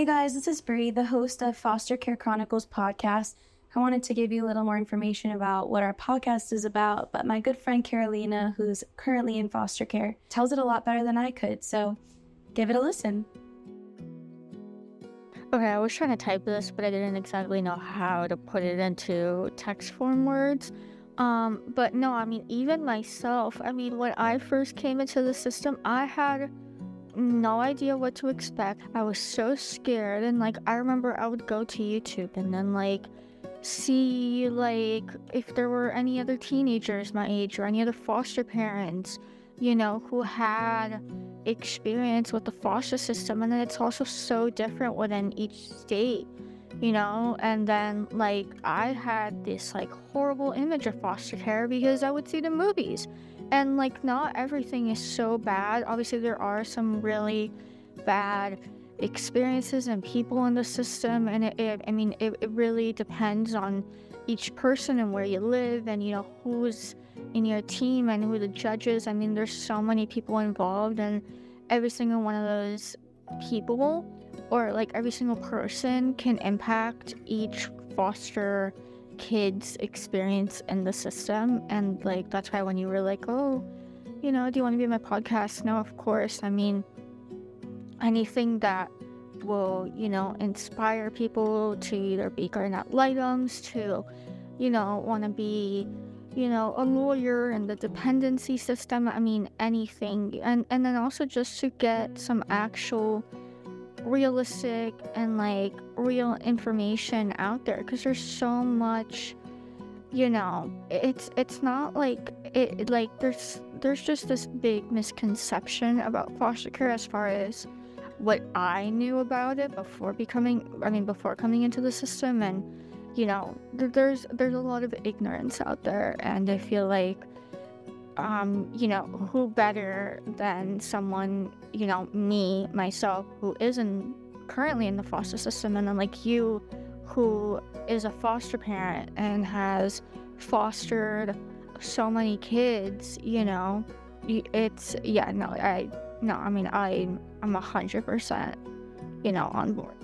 Hey guys, this is Bree, the host of Foster Care Chronicles podcast. I wanted to give you a little more information about what our podcast is about, but my good friend Carolina, who's currently in foster care, tells it a lot better than I could, so give it a listen. Okay, I was trying to type this, but I didn't exactly know how to put it into text form words. Um, but no, I mean, even myself, I mean, when I first came into the system, I had no idea what to expect. I was so scared and like I remember I would go to YouTube and then like see like if there were any other teenagers my age or any other foster parents, you know, who had experience with the foster system and then it's also so different within each state you know? And then like i had this like horrible image of foster care because i would see the movies. And like not everything is so bad. Obviously there are some really bad experiences and people in the system and it, it i mean it, it really depends on each person and where you live and you know who's in your team and who the judges i mean there's so many people involved and every single one of those people or like every single person can impact each foster kids experience in the system. And like that's why when you were like oh you know do you want to be on my podcast? No of course. I mean anything that will you know inspire people to either be guardian ad litems to you know want to be you know a lawyer in the dependency system i mean anything. And and then also just to get some actual realistic and like real information out there because there's so much you know it's it's not like it like there's there's just this big misconception about foster care as far as what I knew about it before becoming I mean before coming into the system and you know there's there's a lot of ignorance out there and I feel like um, you know, who better than someone, you know, me, myself, who isn't currently in the foster system, and then like you, who is a foster parent and has fostered so many kids, you know, it's, yeah, no, I, no, I mean, I, I'm a hundred percent, you know, on board.